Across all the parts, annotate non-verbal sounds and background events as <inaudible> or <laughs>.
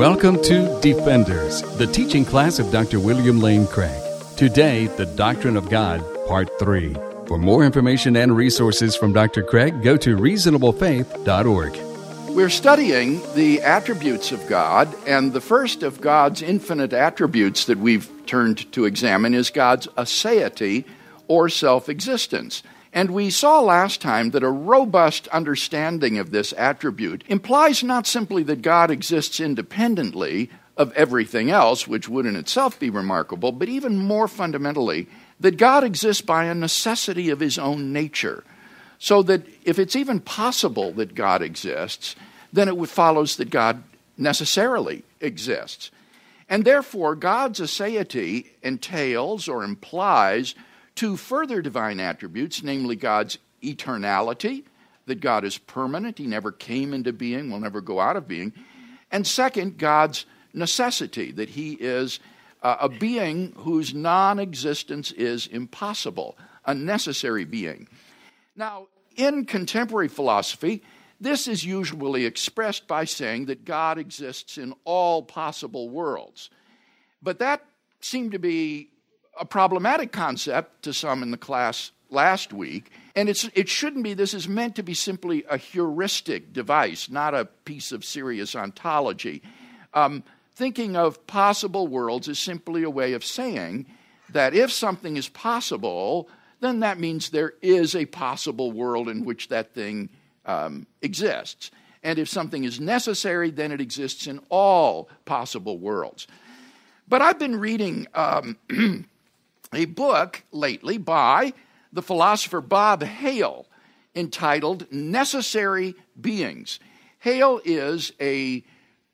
Welcome to Defenders, the teaching class of Dr. William Lane Craig. Today, the Doctrine of God, Part 3. For more information and resources from Dr. Craig, go to reasonablefaith.org. We're studying the attributes of God, and the first of God's infinite attributes that we've turned to examine is God's aseity or self existence. And we saw last time that a robust understanding of this attribute implies not simply that God exists independently of everything else, which would in itself be remarkable, but even more fundamentally, that God exists by a necessity of his own nature. So that if it's even possible that God exists, then it follows that God necessarily exists. And therefore, God's aseity entails or implies two further divine attributes, namely God's eternality, that God is permanent, He never came into being, will never go out of being, and second, God's necessity, that He is uh, a being whose non existence is impossible, a necessary being. Now, in contemporary philosophy, this is usually expressed by saying that God exists in all possible worlds. But that seemed to be a problematic concept to some in the class last week, and it shouldn't be. This is meant to be simply a heuristic device, not a piece of serious ontology. Um, thinking of possible worlds is simply a way of saying that if something is possible, then that means there is a possible world in which that thing um, exists. And if something is necessary, then it exists in all possible worlds. But I've been reading um, <clears throat> a book lately by the philosopher Bob Hale entitled Necessary Beings. Hale is a,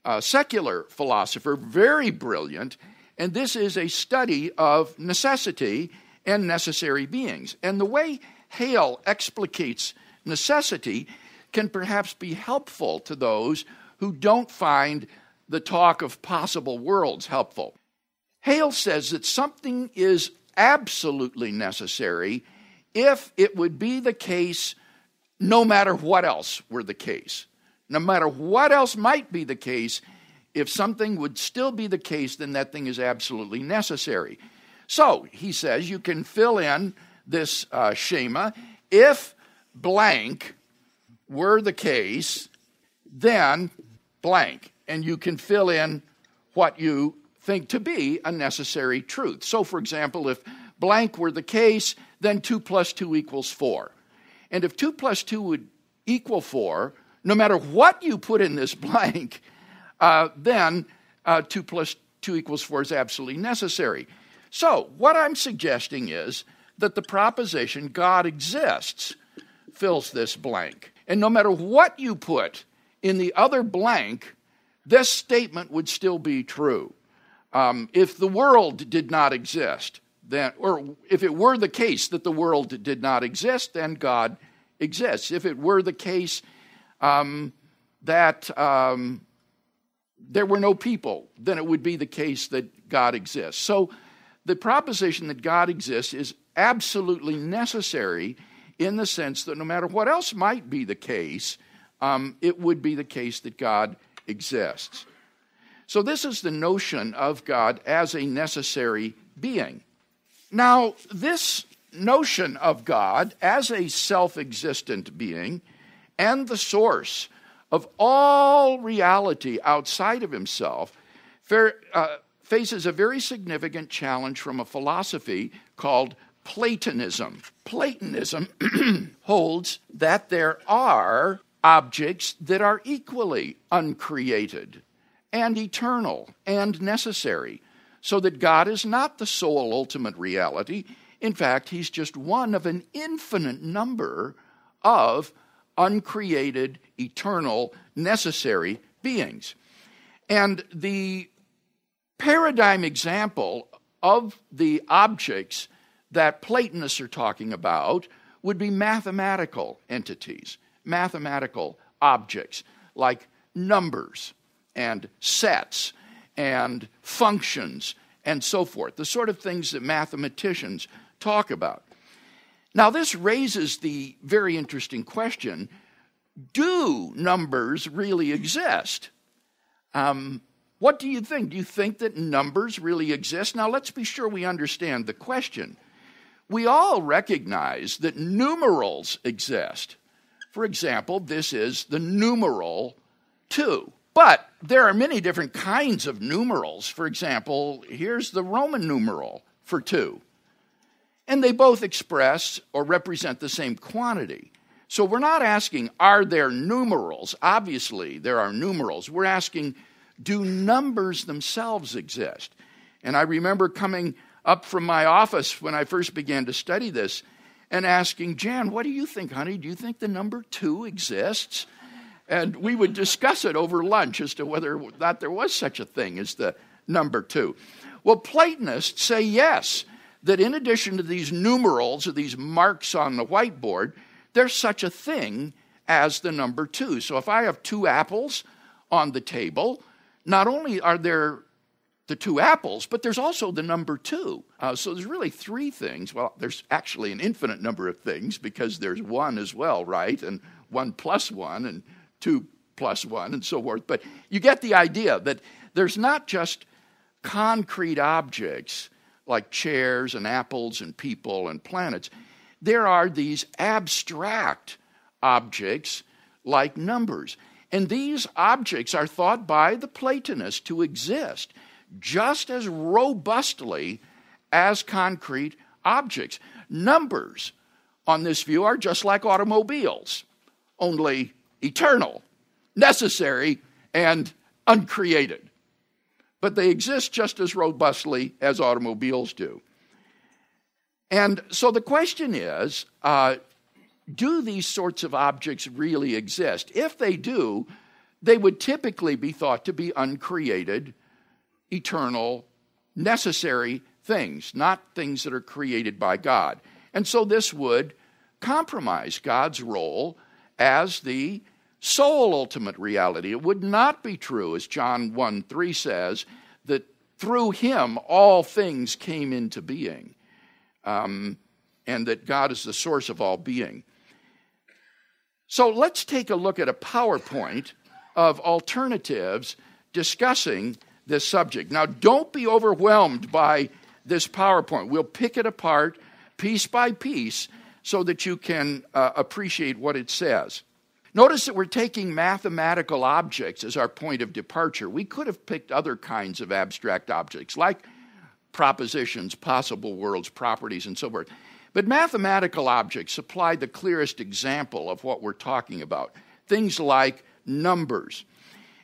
a, secular philosopher, very brilliant, and this is a study of necessity and necessary beings. And the way Hale explicates necessity can perhaps be helpful to those who don't find the talk of possible worlds helpful. Hale says that something is absolutely necessary if it would be the case no matter what else were the case. No matter what else might be the case, if something would still be the case, then that thing is absolutely necessary. So, he says, you can fill in this uh, schema. If blank were the case, then blank. And you can fill in what you think to be a necessary truth. So, for example, if blank were the case, then 2 plus 2 equals 4. And if 2 plus 2 would equal 4, no matter what you put in this <laughs> blank, uh, then uh, 2 plus 2 equals 4 is absolutely necessary. So, what I'm suggesting is that the proposition God exists fills this blank. And no matter what you put in the other blank, this statement would still be true. Um, if the world did not exist, then, or if it were the case that the world did not exist, then God exists. If it were the case um, that um, there were no people, then it would be the case that God exists. So the proposition that God exists is absolutely necessary in the sense that no matter what else might be the case, um, it would be the case that God exists. So, this is the notion of God as a necessary being. Now, this notion of God as a self existent being and the source of all reality outside of himself uh, faces a very significant challenge from a philosophy called Platonism. Platonism <clears throat> holds that there are objects that are equally uncreated and eternal and necessary, so that God is not the sole ultimate reality. In fact, He's just one of an infinite number of uncreated, eternal, necessary beings. And the paradigm example of the objects that Platonists are talking about would be mathematical entities, mathematical objects like numbers and sets and functions and so forth, the sort of things that mathematicians talk about. Now, this raises the very interesting question do numbers really exist? Um, What do you think? Do you think that numbers really exist? Now, let's be sure we understand the question. We all recognize that numerals exist. For example, this is the numeral 2. But there are many different kinds of numerals. For example, here's the Roman numeral for 2. And they both express or represent the same quantity. So we're not asking, are there numerals? Obviously, there are numerals. We're asking, do numbers themselves exist? And I remember coming up from my office when I first began to study this and asking, Jan, what do you think, honey? Do you think the number two exists? And we would discuss it over lunch as to whether or not there was such a thing as the number two. Well, Platonists say yes, that in addition to these numerals or these marks on the whiteboard, there's such a thing as the number two. So if I have two apples on the table, not only are there the two apples, but there's also the number two. Uh, so there's really three things. Well, there's actually an infinite number of things because there's one as well, right? And one plus one and two plus one and so forth. But you get the idea that there's not just concrete objects like chairs and apples and people and planets. There are these abstract objects like numbers. And these objects are thought by the Platonists to exist just as robustly as concrete objects. Numbers on this view are just like automobiles, only eternal, necessary, and uncreated. But they exist just as robustly as automobiles do. And so the question is uh, do these sorts of objects really exist? If they do, they would typically be thought to be uncreated eternal, necessary things, not things that are created by God. And so this would compromise God's role as the sole ultimate reality. It would not be true, as John 1 3 says, that through him all things came into being, um, and that God is the source of all being. So let's take a look at a PowerPoint of alternatives discussing this subject. Now, don't be overwhelmed by this PowerPoint. We'll pick it apart piece by piece so that you can uh, appreciate what it says. Notice that we're taking mathematical objects as our point of departure. We could have picked other kinds of abstract objects like propositions, possible worlds, properties, and so forth. But mathematical objects supply the clearest example of what we're talking about. Things like numbers,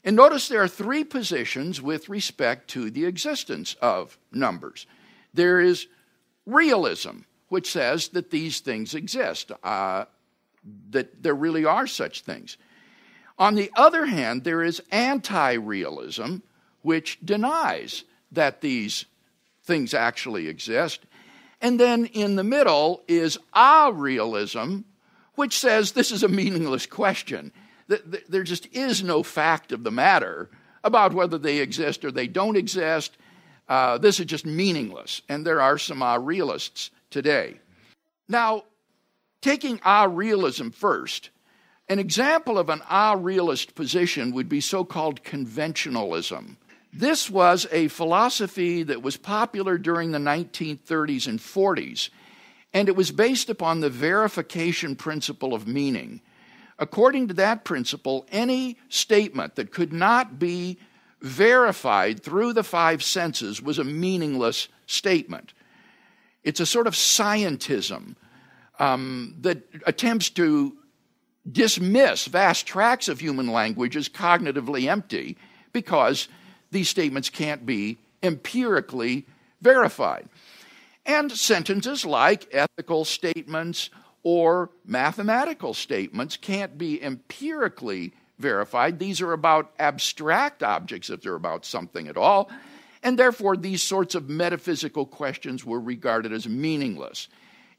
and notice there are three positions with respect to the existence of numbers. There is realism, which says that these things exist, uh, that there really are such things. On the other hand, there is anti realism, which denies that these things actually exist. And then in the middle is arealism, which says this is a meaningless question there just is no fact of the matter about whether they exist or they don't exist. Uh, this is just meaningless. And there are some ah realists today. Now, taking ah realism first, an example of an ah realist position would be so called conventionalism. This was a philosophy that was popular during the 1930s and 40s, and it was based upon the verification principle of meaning. According to that principle, any statement that could not be verified through the five senses was a meaningless statement. It's a sort of scientism um, that attempts to dismiss vast tracts of human language as cognitively empty because these statements can't be empirically verified. And sentences like ethical statements or mathematical statements can't be empirically verified. These are about abstract objects if they're about something at all. And therefore, these sorts of metaphysical questions were regarded as meaningless.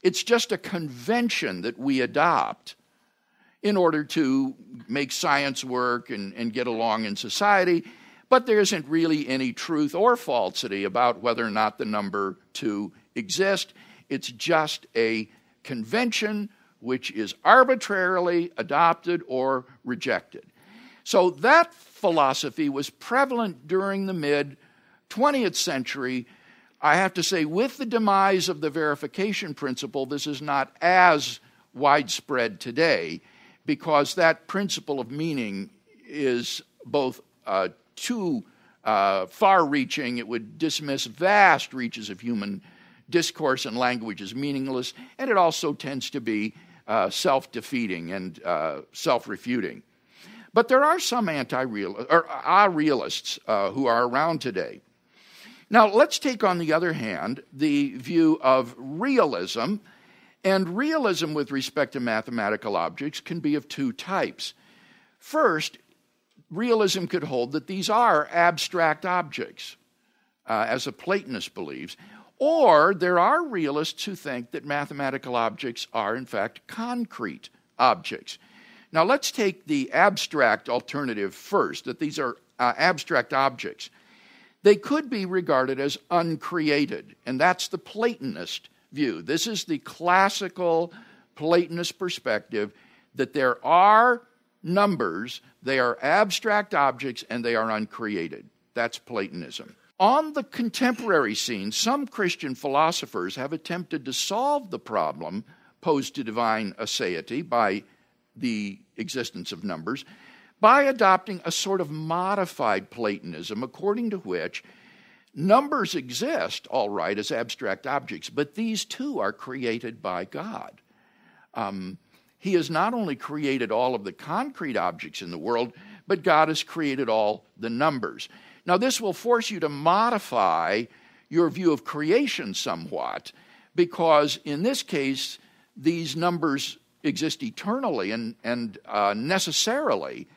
It's just a convention that we adopt in order to make science work and, and get along in society, but there isn't really any truth or falsity about whether or not the number two exists. It's just a convention which is arbitrarily adopted or rejected. So that philosophy was prevalent during the mid 20th century. I have to say, with the demise of the verification principle, this is not as widespread today because that principle of meaning is both uh, too uh, far reaching, it would dismiss vast reaches of human discourse and language as meaningless, and it also tends to be uh, self defeating and uh, self refuting. But there are some anti or uh, realists uh, who are around today. Now, let's take, on the other hand, the view of realism. And realism with respect to mathematical objects can be of two types. First, realism could hold that these are abstract objects, uh, as a Platonist believes, or there are realists who think that mathematical objects are, in fact, concrete objects. Now, let's take the abstract alternative first, that these are uh, abstract objects. They could be regarded as uncreated, and that's the Platonist view. This is the classical Platonist perspective that there are numbers, they are abstract objects, and they are uncreated. That's Platonism. On the contemporary scene, some Christian philosophers have attempted to solve the problem posed to divine aseity by the existence of numbers by adopting a sort of modified Platonism according to which numbers exist, all right, as abstract objects, but these too are created by God. Um, he has not only created all of the concrete objects in the world, but God has created all the numbers. Now, this will force you to modify your view of creation somewhat, because in this case, these numbers exist eternally and, and uh, necessarily.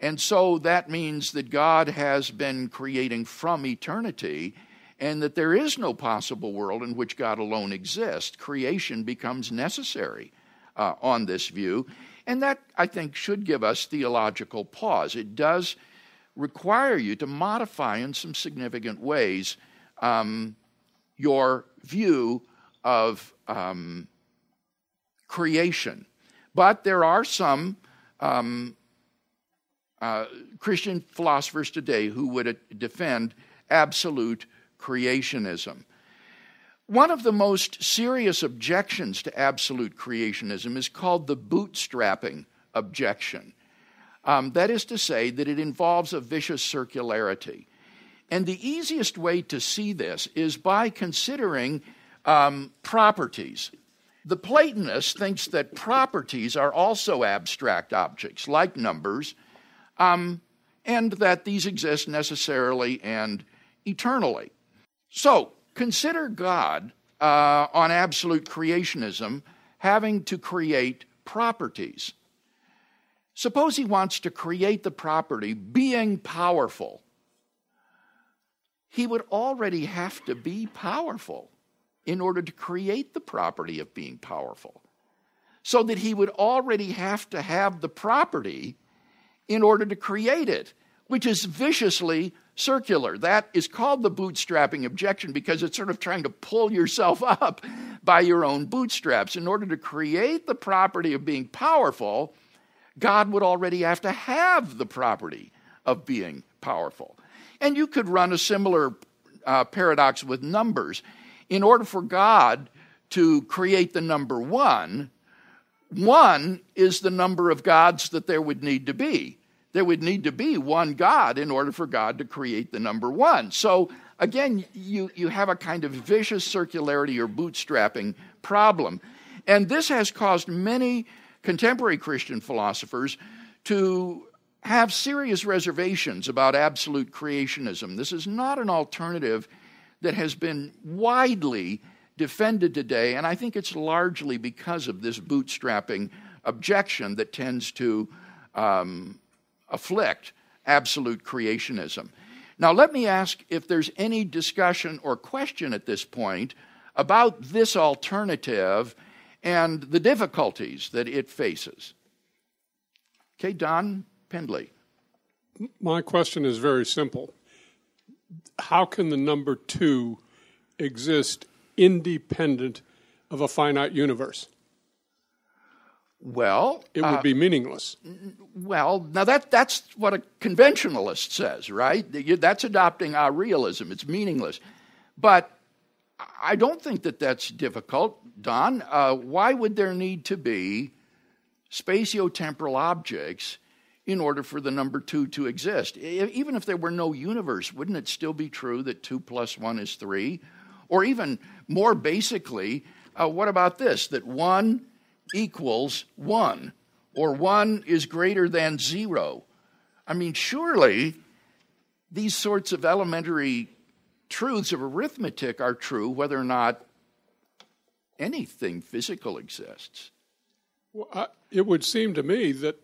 And so that means that God has been creating from eternity and that there is no possible world in which God alone exists. Creation becomes necessary uh, on this view. And that, I think, should give us theological pause. It does require you to modify in some significant ways um, your view of um, creation. But there are some um, uh, Christian philosophers today who would uh, defend absolute creationism. One of the most serious objections to absolute creationism is called the bootstrapping objection. Um, that is to say, that it involves a vicious circularity. And the easiest way to see this is by considering um, properties. The Platonist thinks that properties are also abstract objects, like numbers, um, and that these exist necessarily and eternally. So, consider God uh, on absolute creationism having to create properties. Suppose he wants to create the property being powerful. He would already have to be powerful in order to create the property of being powerful. So that he would already have to have the property in order to create it, which is viciously circular. That is called the bootstrapping objection because it's sort of trying to pull yourself <laughs> up by your own bootstraps. In order to create the property of being powerful, God would already have to have the property of being powerful. And you could run a similar uh, paradox with numbers. In order for God to create the number one, one is the number of gods that there would need to be. There would need to be one God in order for God to create the number one. So, again, you, you have a kind of vicious circularity or bootstrapping problem. And this has caused many contemporary Christian philosophers to have serious reservations about absolute creationism. This is not an alternative that has been widely defended today, and I think it's largely because of this bootstrapping objection that tends to um, afflict absolute creationism. Now, let me ask if there's any discussion or question at this point about this alternative and the difficulties that it faces. Okay, Don Pendley. My question is very simple. How can the number two exist independent of a finite universe? Well, it would uh, be meaningless. Well, now that that's what a conventionalist says, right? That's adopting arealism. It's meaningless. But I don't think that that's difficult, Don. Uh, why would there need to be spatiotemporal objects in order for the number two to exist? Even if there were no universe, wouldn't it still be true that two plus one is three? Or even more basically, uh, what about this? That one equals one, or one is greater than zero. I mean, surely these sorts of elementary truths of arithmetic are true whether or not anything physical exists. Well, I, it would seem to me that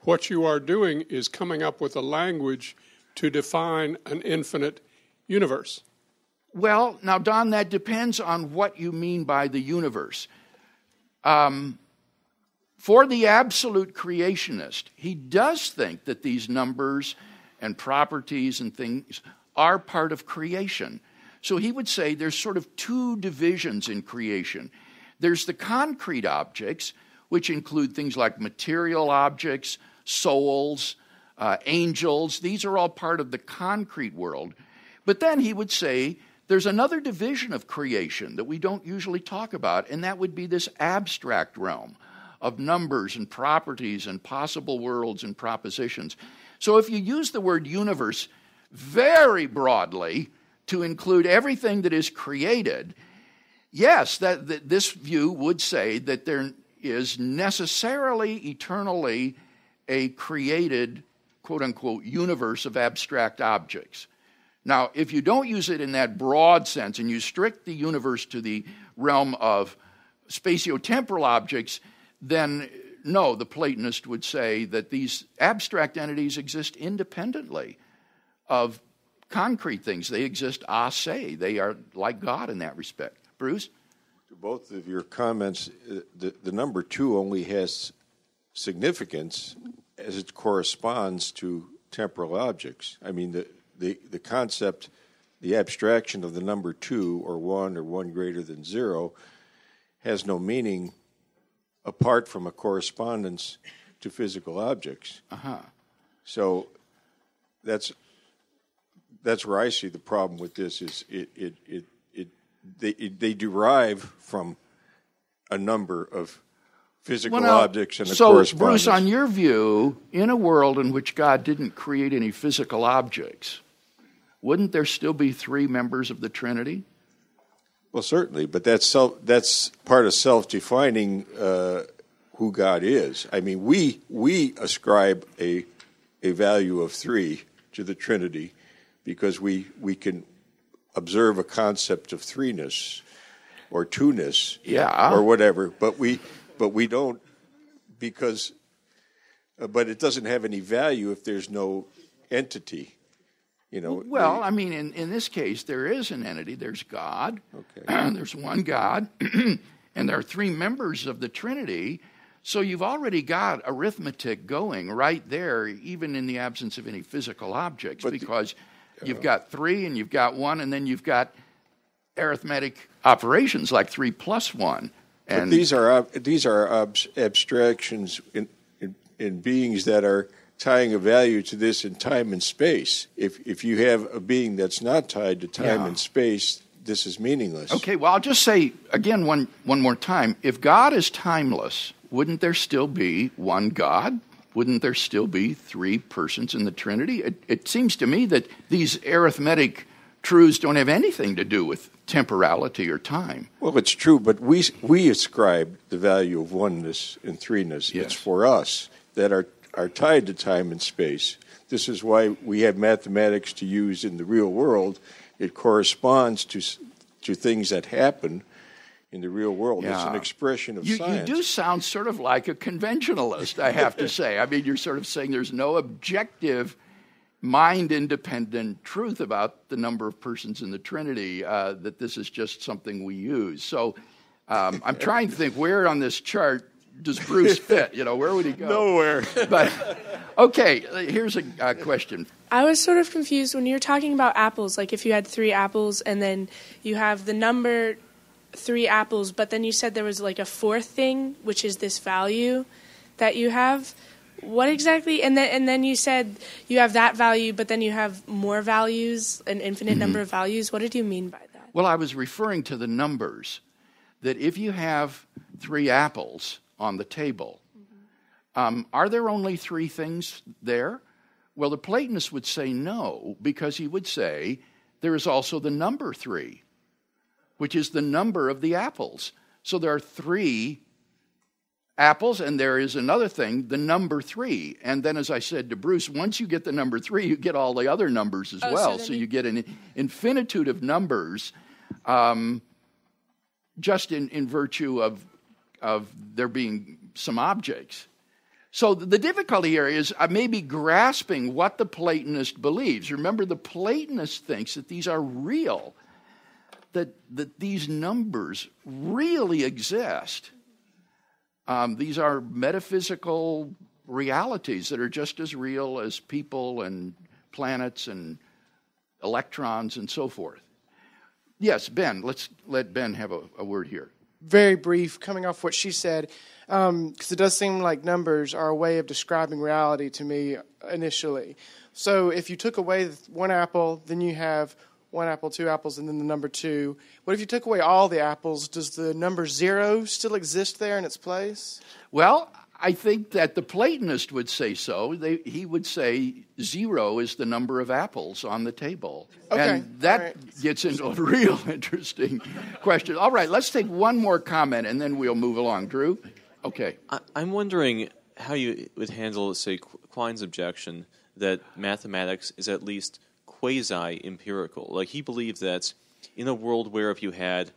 what you are doing is coming up with a language to define an infinite universe. Well, now, Don, that depends on what you mean by the universe. Um, for the absolute creationist, he does think that these numbers and properties and things are part of creation. So he would say there's sort of two divisions in creation there's the concrete objects, which include things like material objects, souls, uh, angels. These are all part of the concrete world. But then he would say there's another division of creation that we don't usually talk about, and that would be this abstract realm of numbers and properties and possible worlds and propositions. So if you use the word universe very broadly to include everything that is created, yes, that, that this view would say that there is necessarily, eternally, a created, quote unquote, universe of abstract objects. Now, if you don't use it in that broad sense and you strict the universe to the realm of spatiotemporal objects, then no, the Platonist would say that these abstract entities exist independently of concrete things. They exist a se. They are like God in that respect. Bruce? To both of your comments, the, the number two only has significance as it corresponds to temporal objects. I mean, the, the, the concept, the abstraction of the number two or one or one greater than zero has no meaning apart from a correspondence to physical objects. Uh-huh. So that's that's where I see the problem with this is it it it, it they it, they derive from a number of physical well, now, objects and a so, correspondence. Bruce, on your view, in a world in which God didn't create any physical objects, wouldn't there still be three members of the Trinity? Well, certainly, but that's self, that's part of self-defining uh, who God is. I mean, we we ascribe a a value of three to the Trinity because we we can observe a concept of threeness or two-ness, yeah. or whatever. But we but we don't because uh, but it doesn't have any value if there's no entity. You know, well, they, I mean, in, in this case, there is an entity. There's God. Okay. <clears throat> there's one God, <clears throat> and there are three members of the Trinity. So you've already got arithmetic going right there, even in the absence of any physical objects, but because the, uh, you've got three and you've got one, and then you've got arithmetic operations like three plus one. And these are these are abstractions in, in, in beings that are tying a value to this in time and space. If if you have a being that's not tied to time yeah. and space, this is meaningless. Okay, well I'll just say again one one more time. If God is timeless, wouldn't there still be one God? Wouldn't there still be three persons in the Trinity? It, it seems to me that these arithmetic truths don't have anything to do with temporality or time. Well, it's true, but we we ascribe the value of oneness and threeness. Yes. It's for us that are are tied to time and space. This is why we have mathematics to use in the real world. It corresponds to to things that happen in the real world. Yeah. It's an expression of you, science. You do sound sort of like a conventionalist, I have to say. I mean, you're sort of saying there's no objective, mind independent truth about the number of persons in the Trinity, uh, that this is just something we use. So um, I'm trying to think where on this chart does Bruce fit? You know, where would he go? Nowhere. but okay, here's a, a question. I was sort of confused when you were talking about apples. Like if you had three apples and then you have the number three apples, but then you said there was like a fourth thing, which is this value. that you have. What exactly? And then and then you said you have that value, but then you have more values, an infinite mm-hmm. number of values. What did you mean by that? Well, I was referring to the numbers. That if you have three apples on the table, um, are there only three things there? Well, the Platonist would say no, because he would say there is also the number three, which is the number of the apples. So there are three apples, and there is another thing, the number three. And then, as I said to Bruce, once you get the number three, you get all the other numbers as Oh, well. So, you- you get an infinitude of numbers um, just in, in virtue of, of there being some objects. So the difficulty here is I may be grasping what the Platonist believes. Remember, the Platonist thinks that these are real, that, that these numbers really exist. Um, these are metaphysical realities that are just as real as people and planets and electrons and so forth. Yes, Ben, let's let Ben have a, a word here. Very brief, coming off what she said, um, because it does seem like numbers are a way of describing reality to me initially. So if you took away one apple, then you have one apple, two apples, and then the number two. What if you took away all the apples? Does the number zero still exist there in its place? Well, I think that the Platonist would say so. They, he would say zero is the number of apples on the table. Okay, And that all right. gets into a <laughs> real interesting question. All right, let's take one more comment and then we'll move along. Drew? Okay. I, I'm wondering how you would handle, say, Quine's objection that mathematics is at least quasi empirical. Like, he believed that in a world where if you had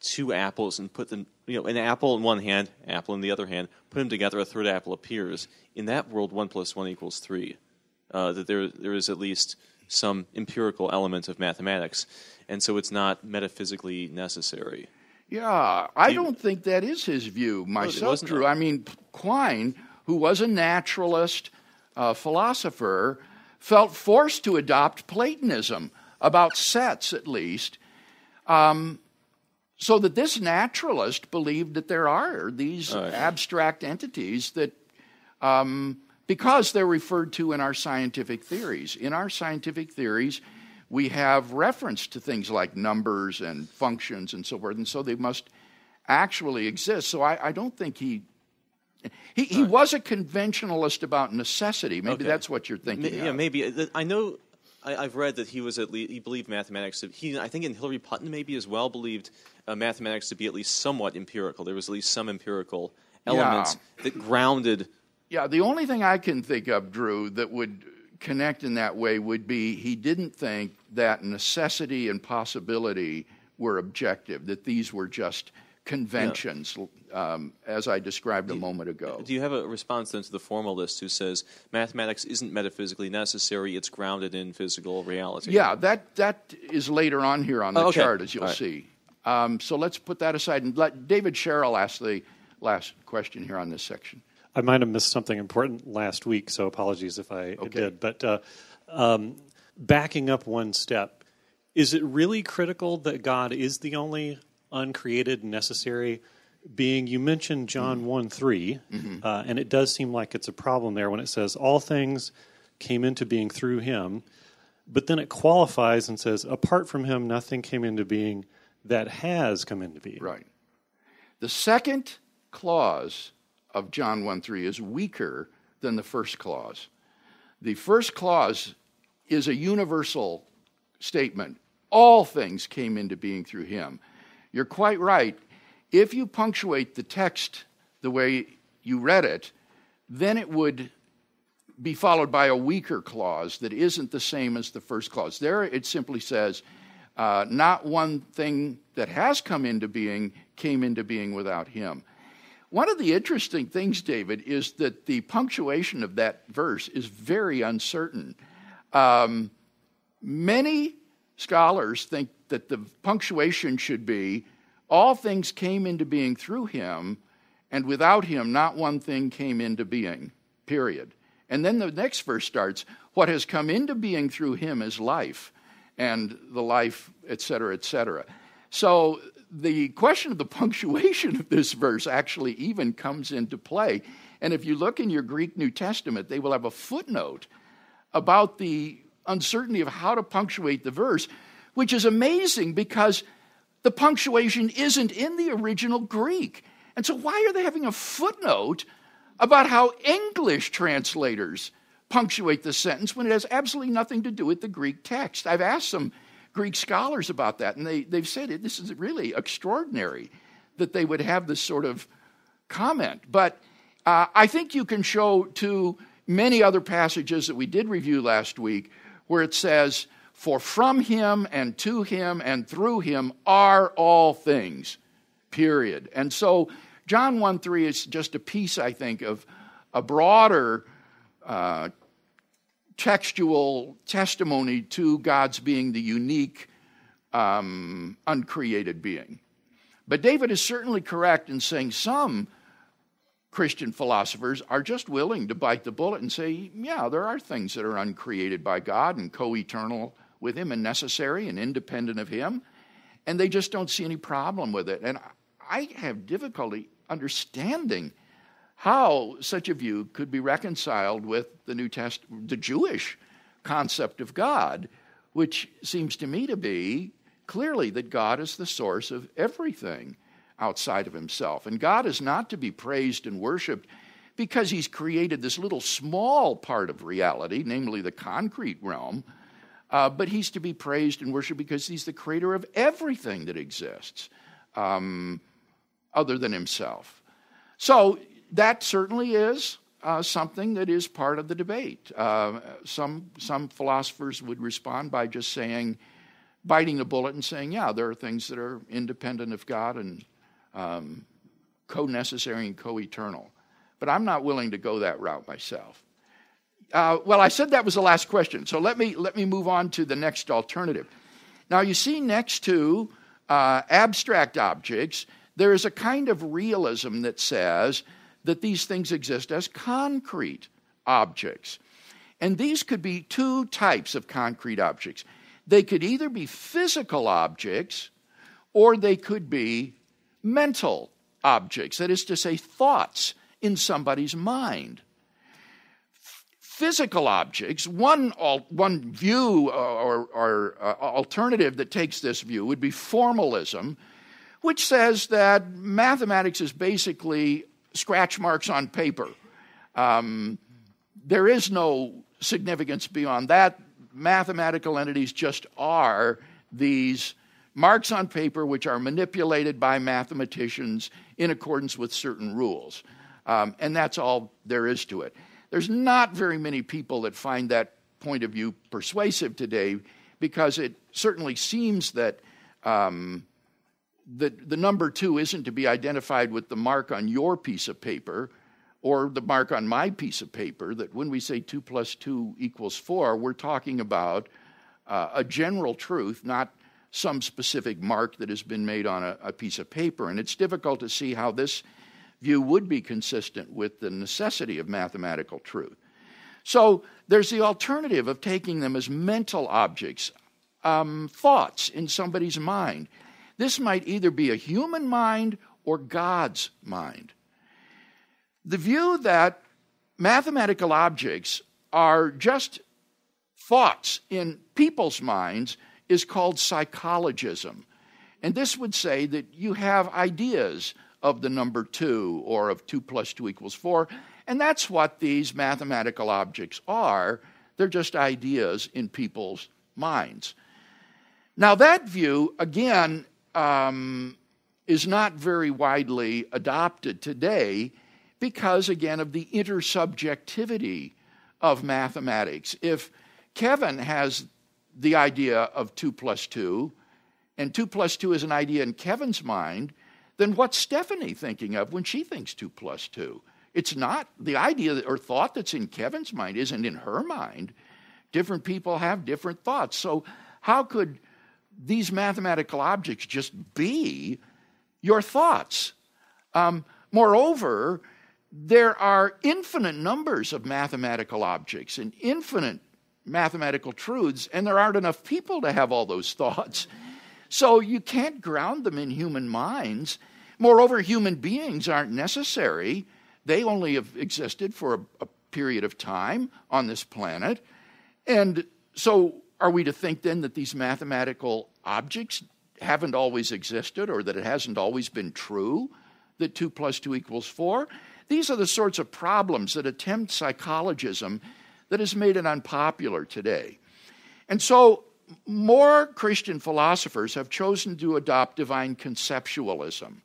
two apples and put them, you know, an apple in one hand, apple in the other hand, put them together, a third apple appears. In that world, one plus one equals three. Uh, that there, there is at least some empirical element of mathematics, and so it's not metaphysically necessary. Yeah, I you- don't think that is his view myself, Drew. I mean, Quine, who was a naturalist, uh, philosopher, felt forced to adopt Platonism about sets, at least, um, so that this naturalist believed that there are these abstract entities that, um, because they're referred to in our scientific theories. In our scientific theories, we have reference to things like numbers and functions and so forth, and so they must actually exist. So I, I don't think he. He, he was a conventionalist about necessity. Maybe Okay. that's what you're thinking. yeah, of. maybe. I know. I, I've read that he was at least he believed mathematics. He, I think, in Hilary Putnam maybe as well believed uh, mathematics to be at least somewhat empirical. There was at least some empirical elements that grounded. Yeah, the only thing I can think of, Drew, that would connect in that way would be he didn't think that necessity and possibility were objective, that these were just conventions, um, as I described a moment ago. Do you have a response then to the formalist who says mathematics isn't metaphysically necessary? It's grounded in physical reality. Yeah, that, that is later on here on the Oh, okay. chart, as you'll All right. see. Um, so let's put that aside and let David Sherrill ask the last question here on this section. I might have missed something important last week, so apologies if I Okay. did. But uh, um, backing up one step, is it really critical that God is the only uncreated, and necessary being? You mentioned John 1 3, uh, and it does seem like it's a problem there when it says, All things came into being through him. But then it qualifies and says, Apart from him, nothing came into being that has come into being. Right. The second clause of John 1 3 is weaker than the first clause. The first clause is a universal statement. All things came into being through him. You're quite right. If you punctuate the text the way you read it, then it would be followed by a weaker clause that isn't the same as the first clause. There it simply says, uh, not one thing that has come into being came into being without him. One of the interesting things, David, is that the punctuation of that verse is very uncertain. Um, many scholars think that the punctuation should be all things came into being through him, and without him, not one thing came into being, period. And then the next verse starts what has come into being through him is life, and the life, etc., cetera, et cetera. So the question of the punctuation of this verse actually even comes into play. And if you look in your Greek New Testament, they will have a footnote about the uncertainty of how to punctuate the verse, which is amazing because the punctuation isn't in the original Greek. And so, why are they having a footnote about how English translators punctuate the sentence when it has absolutely nothing to do with the Greek text? I've asked some Greek scholars about that, and they, they've said it, this is really extraordinary that they would have this sort of comment. But uh, I think you can show to many other passages that we did review last week where it says, For from him and to him and through him are all things, period. And so John 1 3 is just a piece, I think, of a broader uh, textual testimony to God's being the unique, um, uncreated being. But David is certainly correct in saying some Christian philosophers are just willing to bite the bullet and say, yeah, there are things that are uncreated by God and co eternal with Him and necessary and independent of Him. And they just don't see any problem with it. And I have difficulty understanding how such a view could be reconciled with the New Testament, the Jewish concept of God, which seems to me to be clearly that God is the source of everything outside of himself. And God is not to be praised and worshiped because he's created this little small part of reality, namely the concrete realm, uh, but he's to be praised and worshiped because he's the creator of everything that exists um, other than himself. So that certainly is uh, something that is part of the debate. Uh, some, some philosophers would respond by just saying, biting the bullet and saying, yeah, there are things that are independent of God and um, co necessary and co eternal. But I'm not willing to go that route myself. Uh, well, I said that was the last question, so let me, let me move on to the next alternative. Now, you see, next to uh, abstract objects, there is a kind of realism that says that these things exist as concrete objects. And these could be two types of concrete objects. They could either be physical objects or they could be mental objects, that is to say, thoughts in somebody's mind. Physical objects, one, one view or, or uh, alternative that takes this view would be formalism, which says that mathematics is basically scratch marks on paper. Um, there is no significance beyond that. Mathematical entities just are these marks on paper which are manipulated by mathematicians in accordance with certain rules. Um, and that's all there is to it. There's not very many people that find that point of view persuasive today because it certainly seems that um, the, the number two isn't to be identified with the mark on your piece of paper or the mark on my piece of paper, that when we say 2 plus 2 equals 4, we're talking about uh, a general truth, not some specific mark that has been made on a, a piece of paper. And it's difficult to see how this view would be consistent with the necessity of mathematical truth. So there's the alternative of taking them as mental objects, um, thoughts in somebody's mind. This might either be a human mind or God's mind. The view that mathematical objects are just thoughts in people's minds is called psychologism. And this would say that you have ideas of the number two or of two plus two equals four, and that's what these mathematical objects are. They're just ideas in people's minds. Now, that view, again, um, is not very widely adopted today because, again, of the intersubjectivity of mathematics. If Kevin has the idea of 2 plus 2, and 2 plus 2 is an idea in Kevin's mind, then what's Stephanie thinking of when she thinks 2 plus 2? It's not the idea or thought that's in Kevin's mind isn't in her mind. Different people have different thoughts. So, how could these mathematical objects just be your thoughts? Um, moreover, there are infinite numbers of mathematical objects and infinite mathematical truths, and there aren't enough people to have all those <laughs> thoughts. So you can't ground them in human minds. Moreover, human beings aren't necessary. They only have existed for a, a period of time on this planet. And so, are we to think then that these mathematical objects haven't always existed or that it hasn't always been true that 2 plus 2 equals 4? These are the sorts of problems that attempt psychologism that has made it unpopular today. And so, more Christian philosophers have chosen to adopt divine conceptualism.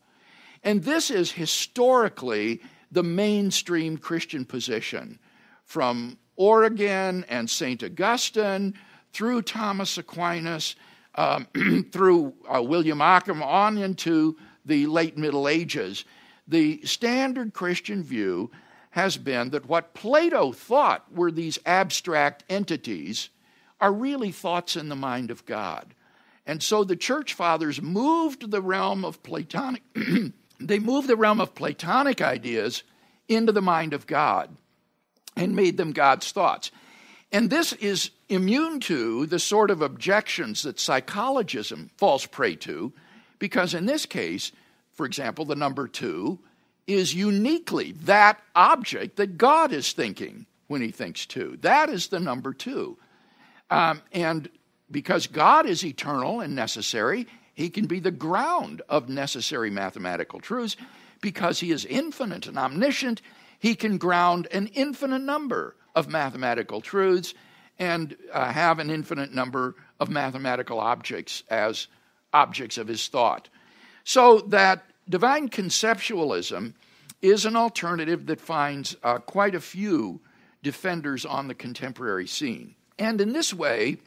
And this is historically the mainstream Christian position from Origen and St. Augustine through Thomas Aquinas, um, <clears throat> through uh, William Ockham on into the late Middle Ages. The standard Christian view has been that what Plato thought were these abstract entities are really thoughts in the mind of God. And so the church fathers moved the realm of Platonic <clears throat> they moved the realm of Platonic ideas into the mind of God and made them God's thoughts. And this is immune to the sort of objections that psychologism falls prey to, because in this case, for example, the number two is uniquely that object that God is thinking when he thinks two. That is the number two. Um, and because God is eternal and necessary, he can be the ground of necessary mathematical truths. Because he is infinite and omniscient, he can ground an infinite number of mathematical truths and uh, have an infinite number of mathematical objects as objects of his thought. So that divine conceptualism is an alternative that finds uh, quite a few defenders on the contemporary scene. And in this way,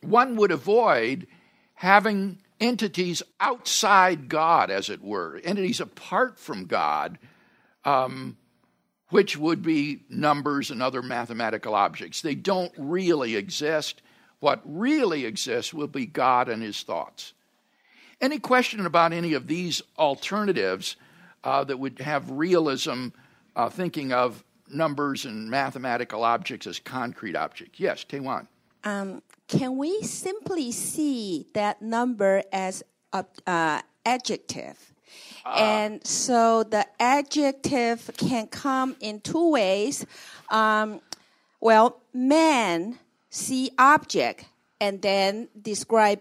one would avoid having entities outside God, as it were, entities apart from God, um, which would be numbers and other mathematical objects. They don't really exist. What really exists will be God and his thoughts. Any question about any of these alternatives uh, that would have realism uh, thinking of numbers and mathematical objects as concrete objects? Yes, Taiwan. Um, can we simply see that number as uh, adjective? Uh, and so the adjective can come in two ways. Um, well, man see object and then describe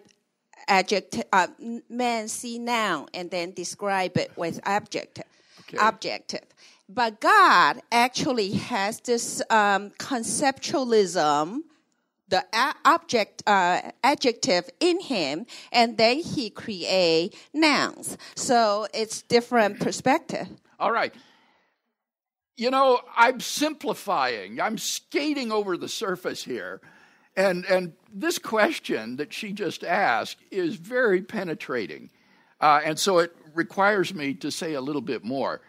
adjective. Uh, man see noun and then describe it with adjective. Okay. Objective. But God actually has this um, conceptualism the object uh, adjective in him and then he create nouns. So it's different perspective. All right. You know i'm simplifying. I'm skating over the surface here. And and this question that she just asked is very penetrating. Uh, and so it requires me to say a little bit more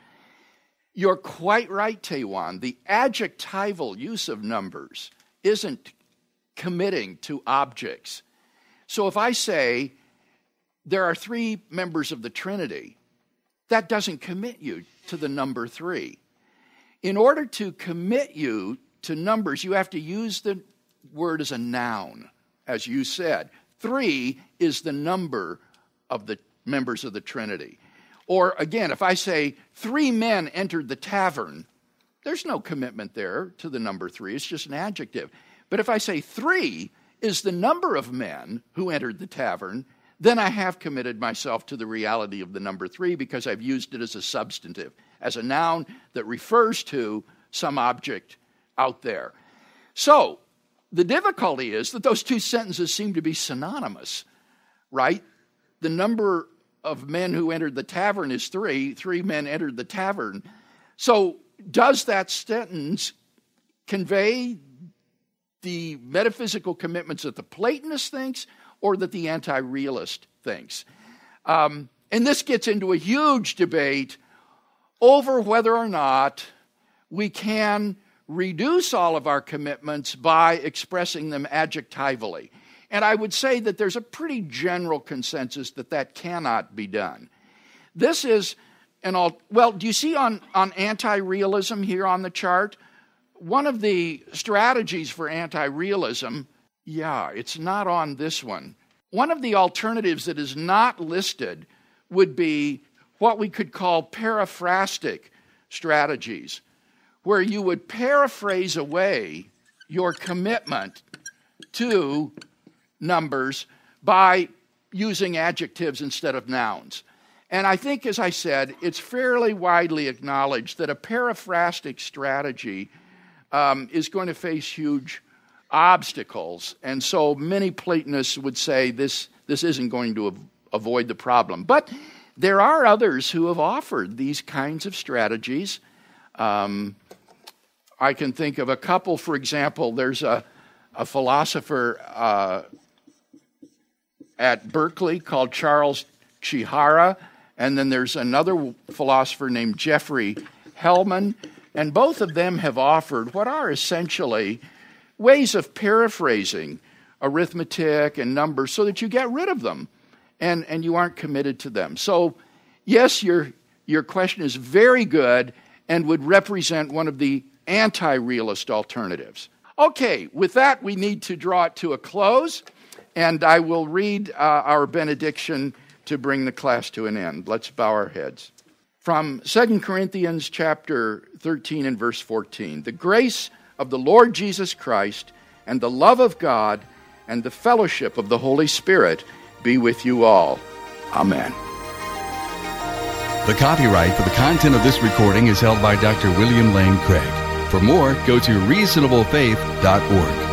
you're quite right Taiwan. the adjectival use of numbers isn't committing to objects. So if I say there are three members of the Trinity, that doesn't commit you to the number three. In order to commit you to numbers, you have to use the word as a noun, as you said. Three is the number of the members of the Trinity. Or again, if I say three men entered the tavern, there's no commitment there to the number three. It's just an adjective. But if I say three is the number of men who entered the tavern, then I have committed myself to the reality of the number three because I've used it as a substantive, as a noun that refers to some object out there. So, the difficulty is that those two sentences seem to be synonymous, right? The number of men who entered the tavern is three, three men entered the tavern. So, does that sentence convey the metaphysical commitments that the Platonist thinks or that the anti realist thinks. Um, and this gets into a huge debate over whether or not we can reduce all of our commitments by expressing them adjectivally. And I would say that there's a pretty general consensus that that cannot be done. This is an all, well, do you see on, on anti realism here on the chart? one of the strategies for anti realism, yeah, it's not on this one. One of the alternatives that is not listed would be what we could call paraphrastic strategies, where you would paraphrase away your commitment to numbers by using adjectives instead of nouns. And I think, as I said, it's fairly widely acknowledged that a paraphrastic strategy um, is going to face huge obstacles. And so many Platonists would say this, this isn't going to av- avoid the problem. But there are others who have offered these kinds of strategies. Um, I can think of a couple, for example, there's a, a philosopher uh, at Berkeley called Charles Chihara, and then there's another philosopher named Geoffrey Hellman, and both of them have offered what are essentially ways of paraphrasing arithmetic and numbers so that you get rid of them and, and you aren't committed to them. So, yes, your, your question is very good and would represent one of the anti realist alternatives. Okay, with that, we need to draw it to a close, and I will read uh, our benediction to bring the class to an end. Let's bow our heads. From 2 Corinthians chapter 13 and verse 14. The grace of the Lord Jesus Christ and the love of God and the fellowship of the Holy Spirit be with you all. Amen. The copyright for the content of this recording is held by Dr. William Lane Craig. For more, go to reasonablefaith.org.